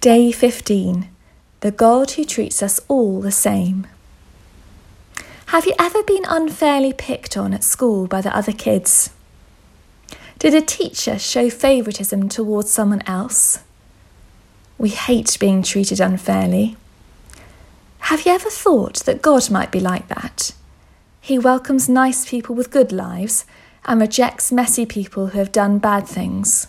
Day 15 The God who treats us all the same. Have you ever been unfairly picked on at school by the other kids? Did a teacher show favouritism towards someone else? We hate being treated unfairly. Have you ever thought that God might be like that? He welcomes nice people with good lives and rejects messy people who have done bad things.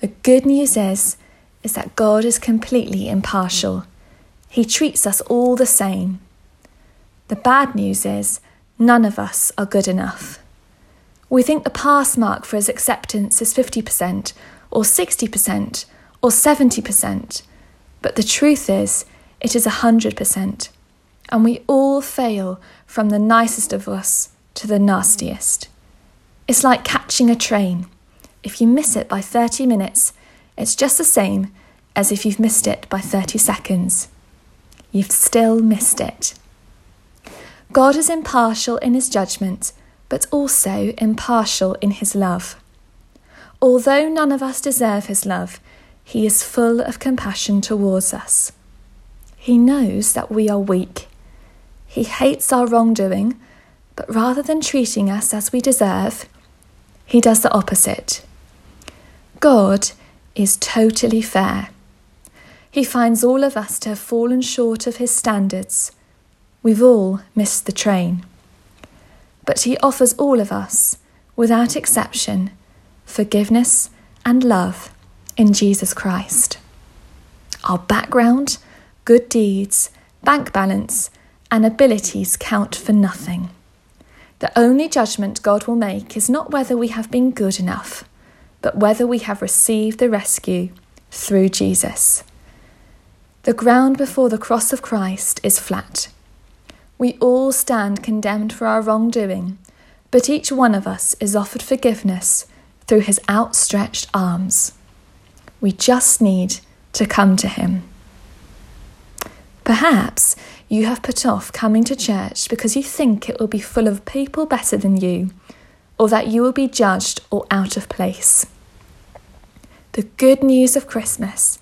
The good news is is that God is completely impartial. He treats us all the same. The bad news is none of us are good enough. We think the pass mark for his acceptance is 50% or 60% or 70%, but the truth is it is 100%, and we all fail from the nicest of us to the nastiest. It's like catching a train. If you miss it by 30 minutes, it's just the same as if you've missed it by 30 seconds. You've still missed it. God is impartial in his judgment, but also impartial in his love. Although none of us deserve his love, he is full of compassion towards us. He knows that we are weak. He hates our wrongdoing, but rather than treating us as we deserve, he does the opposite. God is totally fair. He finds all of us to have fallen short of his standards. We've all missed the train. But he offers all of us, without exception, forgiveness and love in Jesus Christ. Our background, good deeds, bank balance, and abilities count for nothing. The only judgment God will make is not whether we have been good enough but whether we have received the rescue through Jesus. The ground before the cross of Christ is flat. We all stand condemned for our wrongdoing, but each one of us is offered forgiveness through his outstretched arms. We just need to come to him. Perhaps you have put off coming to church because you think it will be full of people better than you, or that you will be judged or out of place. The good news of Christmas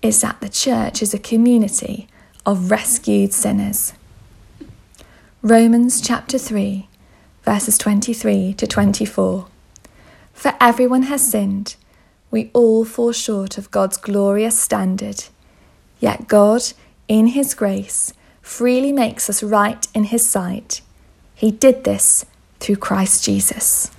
is that the church is a community of rescued sinners. Romans chapter 3, verses 23 to 24. For everyone has sinned, we all fall short of God's glorious standard. Yet God, in His grace, freely makes us right in His sight. He did this through Christ Jesus.